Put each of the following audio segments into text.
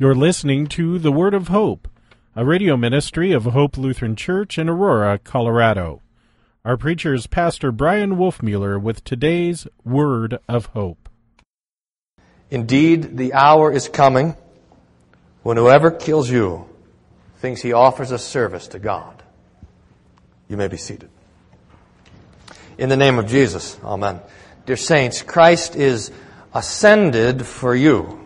You're listening to The Word of Hope, a radio ministry of Hope Lutheran Church in Aurora, Colorado. Our preacher is Pastor Brian Wolfmueller with today's Word of Hope. Indeed, the hour is coming when whoever kills you thinks he offers a service to God. You may be seated. In the name of Jesus, Amen. Dear saints, Christ is ascended for you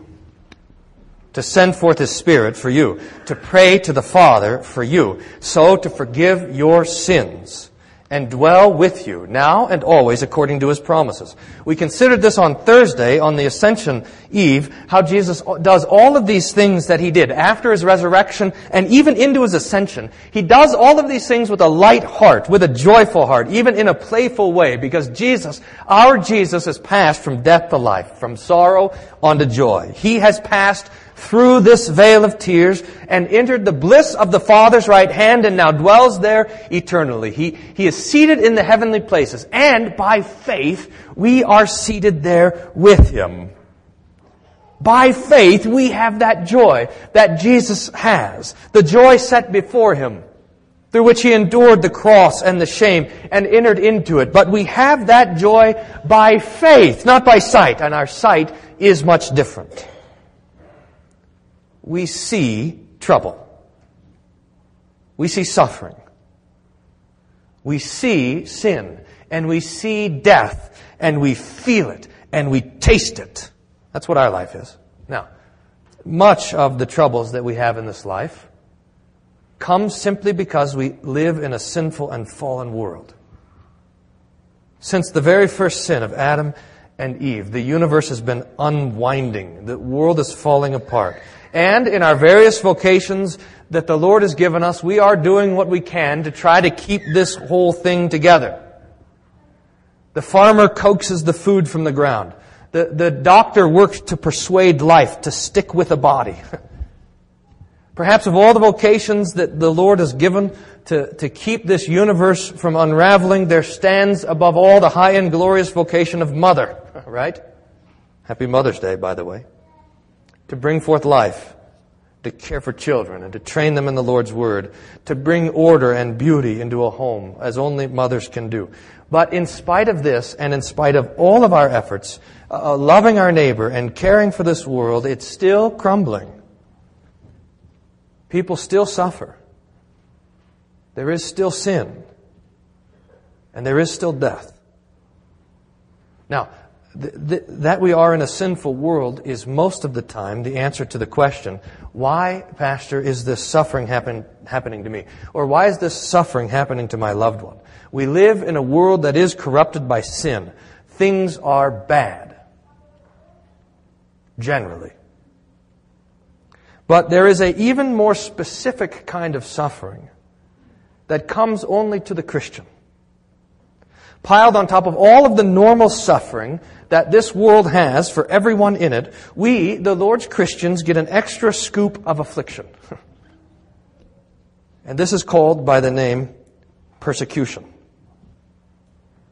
to send forth His Spirit for you, to pray to the Father for you, so to forgive your sins and dwell with you now and always according to His promises. We considered this on Thursday on the Ascension Eve, how Jesus does all of these things that He did after His resurrection and even into His ascension. He does all of these things with a light heart, with a joyful heart, even in a playful way, because Jesus, our Jesus has passed from death to life, from sorrow onto joy. He has passed through this veil of tears and entered the bliss of the Father's right hand and now dwells there eternally. He, he is seated in the heavenly places and by faith we are seated there with Him. By faith we have that joy that Jesus has. The joy set before Him through which he endured the cross and the shame and entered into it. But we have that joy by faith, not by sight, and our sight is much different we see trouble. We see suffering. We see sin. And we see death. And we feel it. And we taste it. That's what our life is. Now, much of the troubles that we have in this life comes simply because we live in a sinful and fallen world. Since the very first sin of Adam and Eve, the universe has been unwinding. The world is falling apart. And in our various vocations that the Lord has given us, we are doing what we can to try to keep this whole thing together. The farmer coaxes the food from the ground. The, the doctor works to persuade life to stick with a body. Perhaps of all the vocations that the Lord has given to, to keep this universe from unraveling, there stands above all the high and glorious vocation of mother, right? Happy Mother's Day, by the way to bring forth life, to care for children, and to train them in the Lord's Word, to bring order and beauty into a home, as only mothers can do. But in spite of this, and in spite of all of our efforts, uh, uh loving our neighbor and caring for this world, it's still crumbling. People still suffer. There is still sin. And there is still death. Now, th- th- that we are in a sinful world is most of the time the answer to the question, why, Pastor, is this suffering happen- happening to me? Or why is this suffering happening to my loved one? We live in a world that is corrupted by sin. Things are bad. Generally. But there is an even more specific kind of suffering that comes only to the Christian piled on top of all of the normal suffering that this world has for everyone in it, we, the Lord's Christians, get an extra scoop of affliction. and this is called by the name persecution.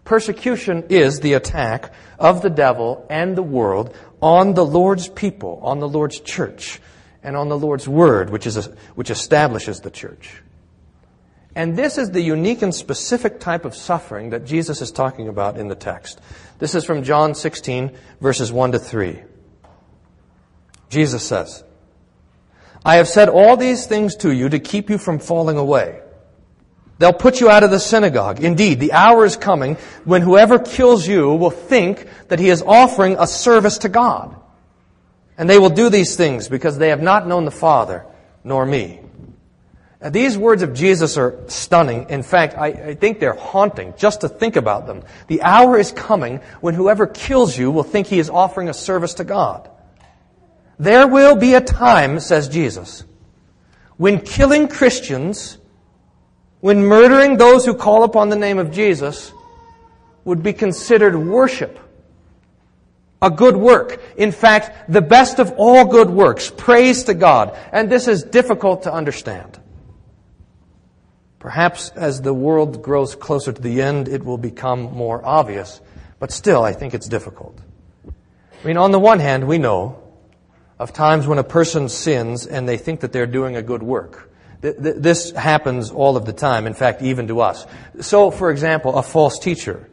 Persecution is the attack of the devil and the world on the Lord's people, on the Lord's church, and on the Lord's word, which, is which establishes the church. And this is the unique and specific type of suffering that Jesus is talking about in the text. This is from John 16, verses 1 to 3. Jesus says, I have said all these things to you to keep you from falling away. They'll put you out of the synagogue. Indeed, the hour is coming when whoever kills you will think that he is offering a service to God. And they will do these things because they have not known the Father nor me. Now, these words of Jesus are stunning. In fact, I, I, think they're haunting just to think about them. The hour is coming when whoever kills you will think he is offering a service to God. There will be a time, says Jesus, when killing Christians, when murdering those who call upon the name of Jesus, would be considered worship. A good work. In fact, the best of all good works. Praise to God. And this is difficult to understand. Perhaps as the world grows closer to the end, it will become more obvious. But still, I think it's difficult. I mean, on the one hand, we know of times when a person sins and they think that they're doing a good work. This happens all of the time, in fact, even to us. So, for example, a false teacher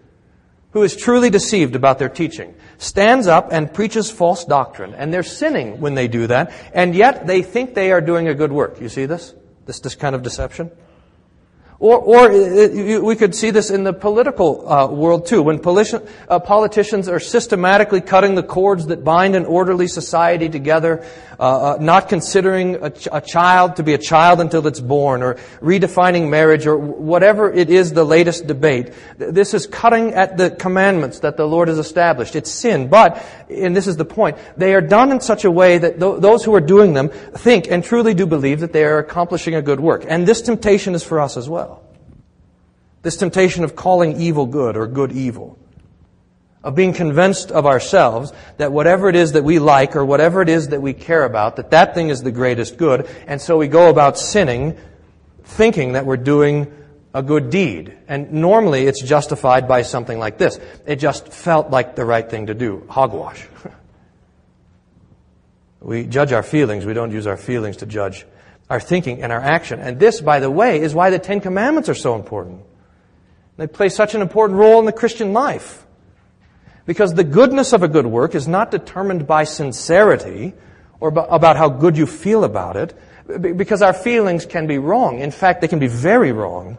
who is truly deceived about their teaching stands up and preaches false doctrine, and they're sinning when they do that, and yet they think they are doing a good work. You see this? This, this kind of deception? Or, or uh, we could see this in the political uh, world too, when politi- uh, politicians are systematically cutting the cords that bind an orderly society together, uh, uh not considering a, ch- a, child to be a child until it's born, or redefining marriage, or whatever it is the latest debate. This is cutting at the commandments that the Lord has established. It's sin, but, and this is the point, they are done in such a way that th- those who are doing them think and truly do believe that they are accomplishing a good work. And this temptation is for us as well. This temptation of calling evil good or good evil. Of being convinced of ourselves that whatever it is that we like or whatever it is that we care about, that that thing is the greatest good. And so we go about sinning thinking that we're doing a good deed. And normally it's justified by something like this. It just felt like the right thing to do. Hogwash. we judge our feelings. We don't use our feelings to judge our thinking and our action. And this, by the way, is why the Ten Commandments are so important. They play such an important role in the Christian life. Because the goodness of a good work is not determined by sincerity or about how good you feel about it, because our feelings can be wrong. In fact, they can be very wrong.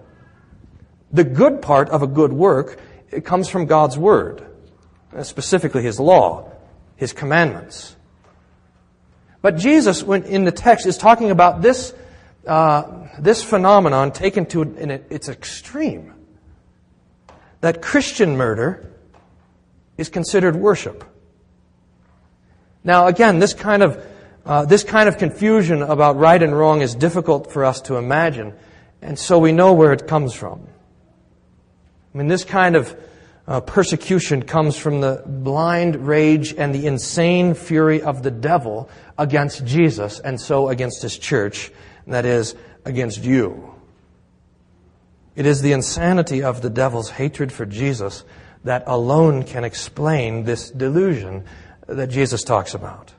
The good part of a good work comes from God's Word, specifically His law, His commandments. But Jesus, when in the text, is talking about this, uh, this phenomenon taken to its extreme that Christian murder is considered worship. Now, again, this kind of uh, this kind of confusion about right and wrong is difficult for us to imagine, and so we know where it comes from. I mean, this kind of uh, persecution comes from the blind rage and the insane fury of the devil against Jesus, and so against his church, and that is, against you. It is the insanity of the devil's hatred for Jesus that alone can explain this delusion that Jesus talks about.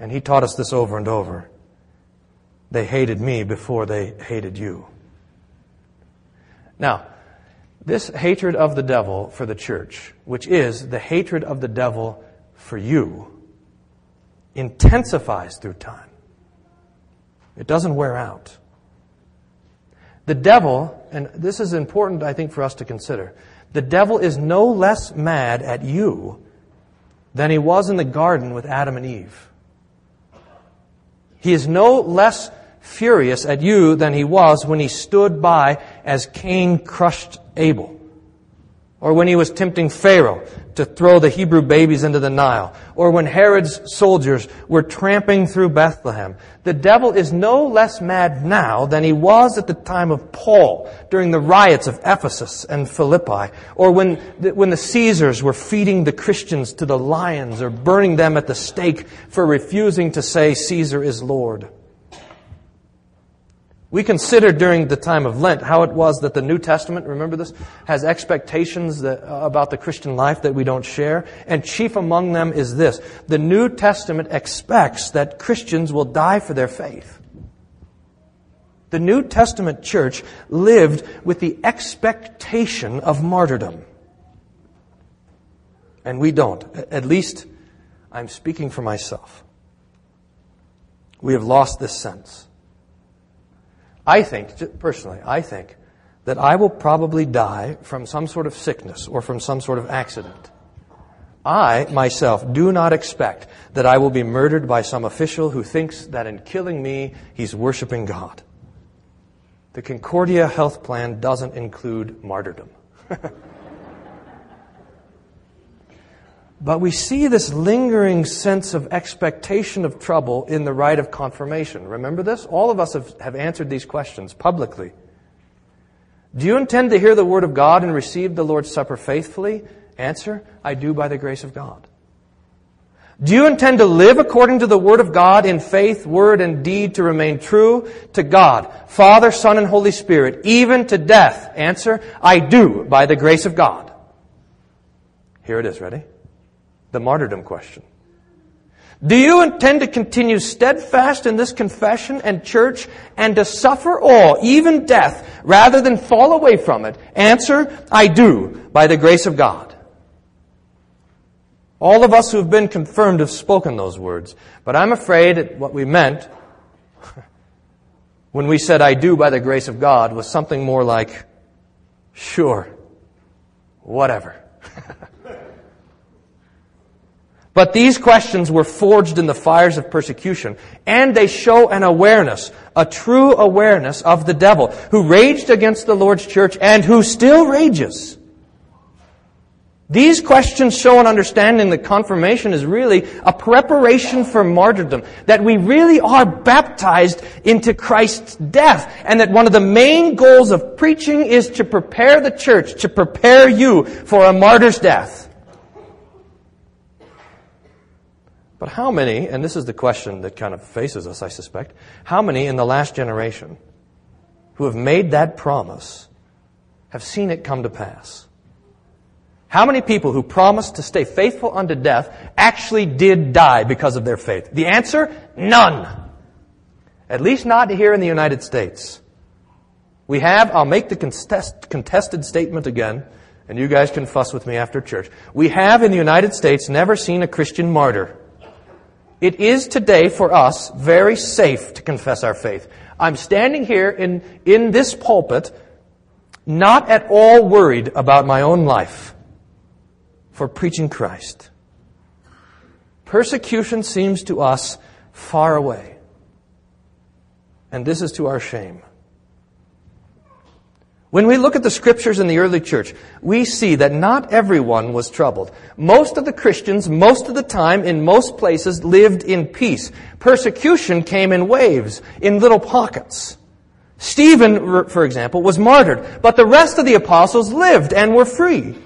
And he taught us this over and over. They hated me before they hated you. Now, this hatred of the devil for the church, which is the hatred of the devil for you, intensifies through time. It doesn't wear out. The devil, and this is important, I think, for us to consider, the devil is no less mad at you than he was in the garden with Adam and Eve. He is no less furious at you than he was when he stood by as Cain crushed Abel or when he was tempting Pharaoh to throw the Hebrew babies into the Nile, or when Herod's soldiers were tramping through Bethlehem. The devil is no less mad now than he was at the time of Paul during the riots of Ephesus and Philippi, or when the, when the Caesars were feeding the Christians to the lions or burning them at the stake for refusing to say Caesar is Lord. We considered during the time of Lent how it was that the New Testament, remember this, has expectations that, uh, about the Christian life that we don't share. And chief among them is this. The New Testament expects that Christians will die for their faith. The New Testament church lived with the expectation of martyrdom. And we don't. At least, I'm speaking for myself. We have lost this sense. I think, personally, I think that I will probably die from some sort of sickness or from some sort of accident. I, myself, do not expect that I will be murdered by some official who thinks that in killing me, he's worshiping God. The Concordia health plan doesn't include martyrdom. But we see this lingering sense of expectation of trouble in the rite of confirmation. Remember this? All of us have, have answered these questions publicly. Do you intend to hear the word of God and receive the Lord's Supper faithfully? Answer, I do by the grace of God. Do you intend to live according to the Word of God in faith, word, and deed to remain true to God, Father, Son, and Holy Spirit, even to death? Answer, I do by the grace of God. Here it is, ready? The martyrdom question. Do you intend to continue steadfast in this confession and church and to suffer all, even death, rather than fall away from it? Answer, I do, by the grace of God. All of us who have been confirmed have spoken those words, but I'm afraid that what we meant when we said I do by the grace of God was something more like, sure, whatever. But these questions were forged in the fires of persecution, and they show an awareness, a true awareness of the devil, who raged against the Lord's church and who still rages. These questions show an understanding that confirmation is really a preparation for martyrdom, that we really are baptized into Christ's death, and that one of the main goals of preaching is to prepare the church, to prepare you for a martyr's death. But how many, and this is the question that kind of faces us, I suspect, how many in the last generation who have made that promise have seen it come to pass? How many people who promised to stay faithful unto death actually did die because of their faith? The answer? None. At least not here in the United States. We have, I'll make the contest, contested statement again, and you guys can fuss with me after church. We have in the United States never seen a Christian martyr. It is today for us very safe to confess our faith. I'm standing here in, in this pulpit not at all worried about my own life for preaching Christ. Persecution seems to us far away. And this is to our shame. When we look at the scriptures in the early church, we see that not everyone was troubled. Most of the Christians, most of the time, in most places, lived in peace. Persecution came in waves, in little pockets. Stephen, for example, was martyred, but the rest of the apostles lived and were free.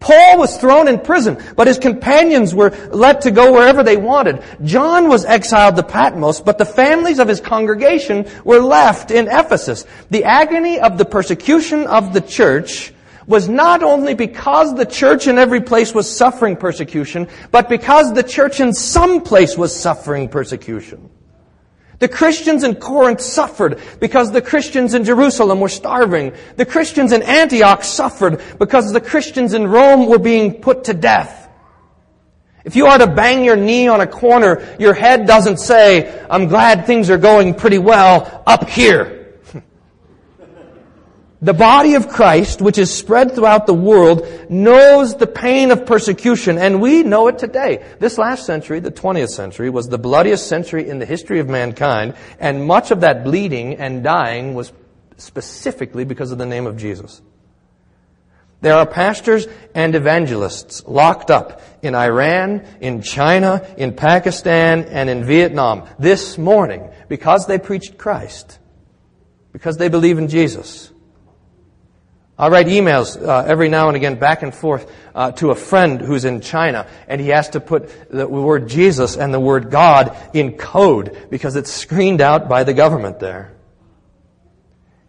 Paul was thrown in prison, but his companions were let to go wherever they wanted. John was exiled to Patmos, but the families of his congregation were left in Ephesus. The agony of the persecution of the church was not only because the church in every place was suffering persecution, but because the church in some place was suffering persecution. The Christians in Corinth suffered because the Christians in Jerusalem were starving. The Christians in Antioch suffered because the Christians in Rome were being put to death. If you are to bang your knee on a corner, your head doesn't say, I'm glad things are going pretty well up here. The body of Christ, which is spread throughout the world, knows the pain of persecution, and we know it today. This last century, the 20th century, was the bloodiest century in the history of mankind, and much of that bleeding and dying was specifically because of the name of Jesus. There are pastors and evangelists locked up in Iran, in China, in Pakistan, and in Vietnam this morning because they preached Christ, because they believe in Jesus. I write emails uh, every now and again back and forth uh, to a friend who's in China, and he has to put the word Jesus and the word God in code because it's screened out by the government there.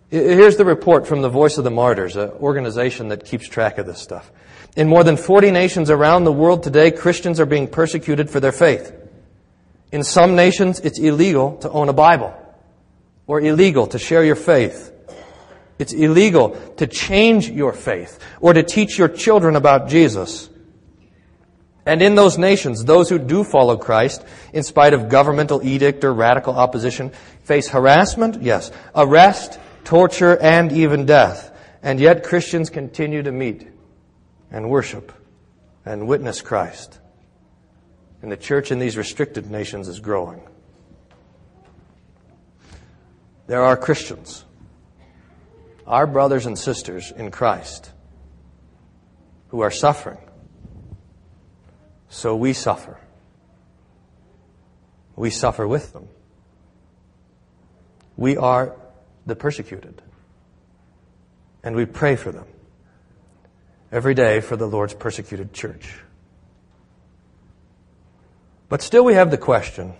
Here's the report from the Voice of the Martyrs, an organization that keeps track of this stuff. In more than 40 nations around the world today, Christians are being persecuted for their faith. In some nations, it's illegal to own a Bible or illegal to share your faith. It's illegal to change your faith or to teach your children about Jesus. And in those nations, those who do follow Christ, in spite of governmental edict or radical opposition, face harassment, yes, arrest, torture, and even death. And yet Christians continue to meet and worship and witness Christ. And the church in these restricted nations is growing. There are Christians our brothers and sisters in Christ who are suffering. So we suffer. We suffer with them. We are the persecuted. And we pray for them every day for the Lord's persecuted church. But still, we have the question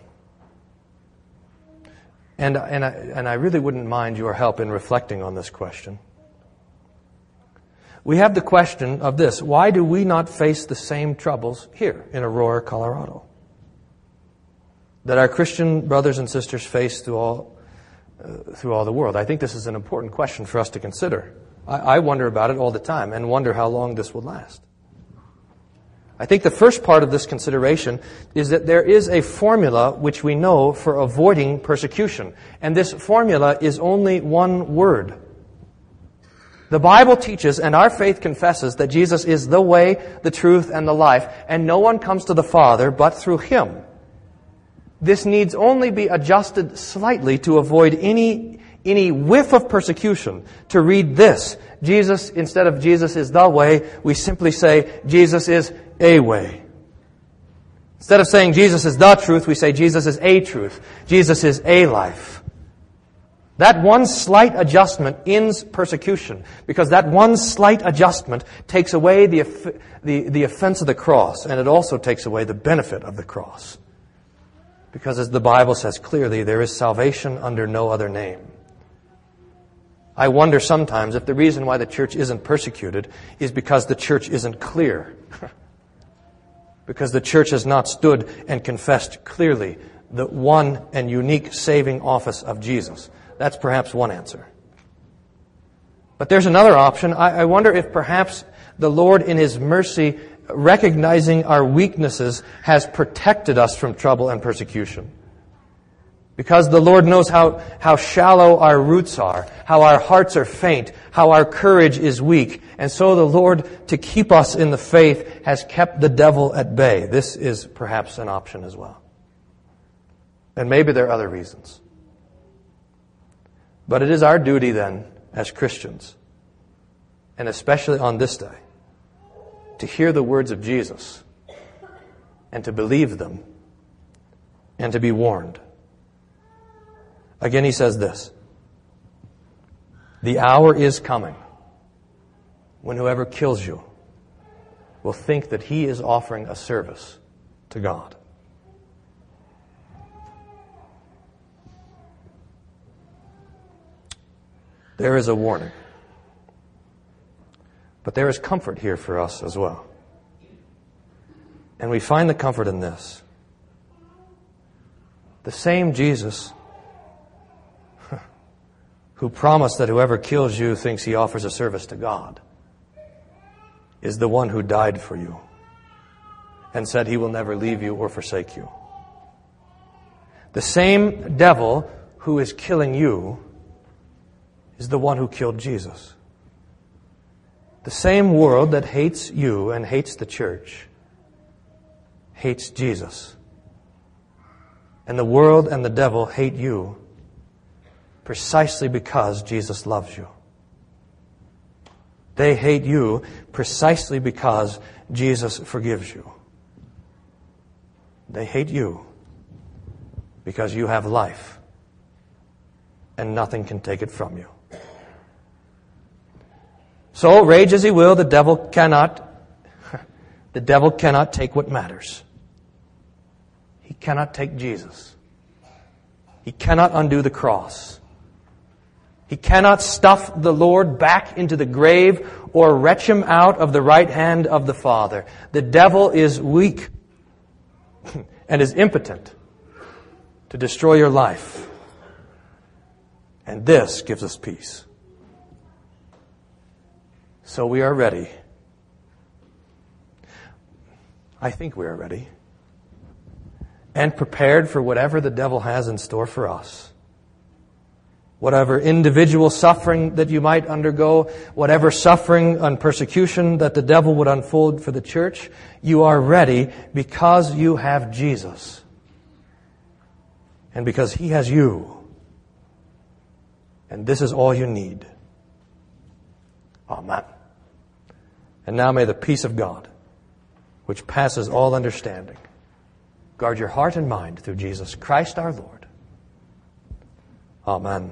and, and, I, and I really wouldn't mind your help in reflecting on this question. We have the question of this why do we not face the same troubles here in Aurora, Colorado? that our Christian brothers and sisters face through all, uh, through all the world? I think this is an important question for us to consider. I, I wonder about it all the time and wonder how long this will last. I think the first part of this consideration is that there is a formula which we know for avoiding persecution. And this formula is only one word. The Bible teaches and our faith confesses that Jesus is the way, the truth, and the life, and no one comes to the Father but through Him. This needs only be adjusted slightly to avoid any, any whiff of persecution. To read this, Jesus, instead of Jesus is the way, we simply say Jesus is a way. Instead of saying Jesus is the truth, we say Jesus is a truth. Jesus is a life. That one slight adjustment ends persecution because that one slight adjustment takes away the, the, the offense of the cross and it also takes away the benefit of the cross. Because as the Bible says clearly, there is salvation under no other name. I wonder sometimes if the reason why the church isn't persecuted is because the church isn't clear. because the church has not stood and confessed clearly the one and unique saving office of Jesus. That's perhaps one answer. But there's another option. I, I wonder if perhaps the Lord, in His mercy, recognizing our weaknesses, has protected us from trouble and persecution. Because the Lord knows how, how shallow our roots are, how our hearts are faint, how our courage is weak. And so the Lord, to keep us in the faith, has kept the devil at bay. This is perhaps an option as well. And maybe there are other reasons. But it is our duty then, as Christians, and especially on this day, to hear the words of Jesus and to believe them and to be warned. Again, he says this The hour is coming when whoever kills you will think that he is offering a service to God. There is a warning. But there is comfort here for us as well. And we find the comfort in this. The same Jesus who promised that whoever kills you thinks he offers a service to God, is the one who died for you and said he will never leave you or forsake you. The same devil who is killing you is the one who killed Jesus. The same world that hates you and hates the church hates Jesus. And the world and the devil hate you precisely because Jesus loves you. They hate you precisely because Jesus forgives you. They hate you because you have life and nothing can take it from you. So, rage as he will, the devil cannot, the devil cannot take what matters. He cannot take Jesus. He cannot undo the cross. He cannot stuff the Lord back into the grave or retch him out of the right hand of the Father. The devil is weak and is impotent to destroy your life. And this gives us peace. So we are ready. I think we are ready. And prepared for whatever the devil has in store for us whatever individual suffering that you might undergo, whatever suffering and persecution that the devil would unfold for the church, you are ready because you have Jesus. And because he has you. And this is all you need. Amen. And now may the peace of God, which passes all understanding, guard your heart and mind through Jesus Christ our Lord. Amen.